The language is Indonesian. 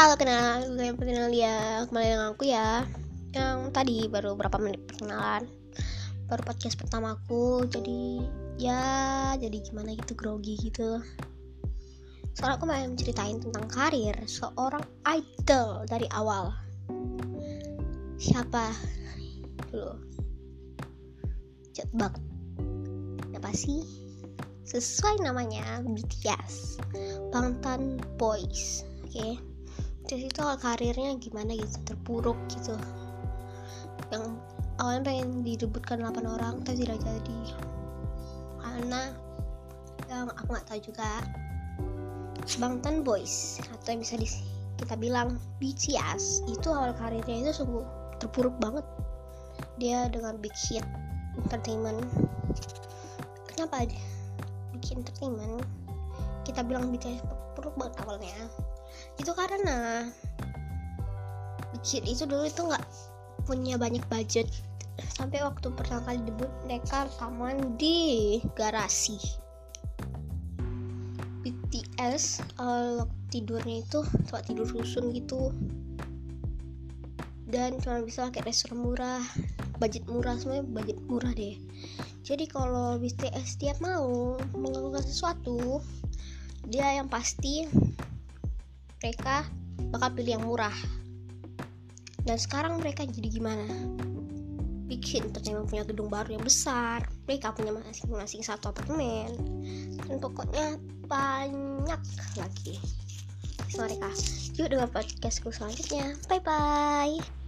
Halo kenal, kenal dia kembali dengan aku ya. Yang tadi baru berapa menit perkenalan Baru podcast pertamaku. Jadi ya jadi gimana gitu grogi gitu. Soalnya aku mau ceritain tentang karir Seorang idol dari awal. Siapa? Dulu Jetbug Apa sih? Sesuai namanya BTS Bangtan Boys. Oke. okay? Dari situ awal karirnya gimana gitu terpuruk gitu. Yang awalnya pengen direbutkan 8 orang tapi tidak jadi. Karena yang aku nggak tahu juga. Bangtan Boys atau yang bisa di, kita bilang BTS itu awal karirnya itu sungguh terpuruk banget. Dia dengan big hit entertainment. Kenapa dia bikin entertainment? Kita bilang BTS terpuruk banget awalnya itu karena Big itu dulu itu nggak punya banyak budget. Sampai waktu pertama kali debut mereka rekaman di garasi. BTS uh, tidurnya itu tempat tidur susun gitu. Dan cuma bisa pakai restoran murah budget murah semuanya budget murah deh. Jadi kalau BTS tiap mau melakukan sesuatu dia yang pasti mereka bakal pilih yang murah. Dan sekarang mereka jadi gimana? Bikin ternyata punya gedung baru yang besar. Mereka punya masing-masing satu apartemen. Dan pokoknya banyak lagi. Mereka yuk dengan podcastku selanjutnya. Bye bye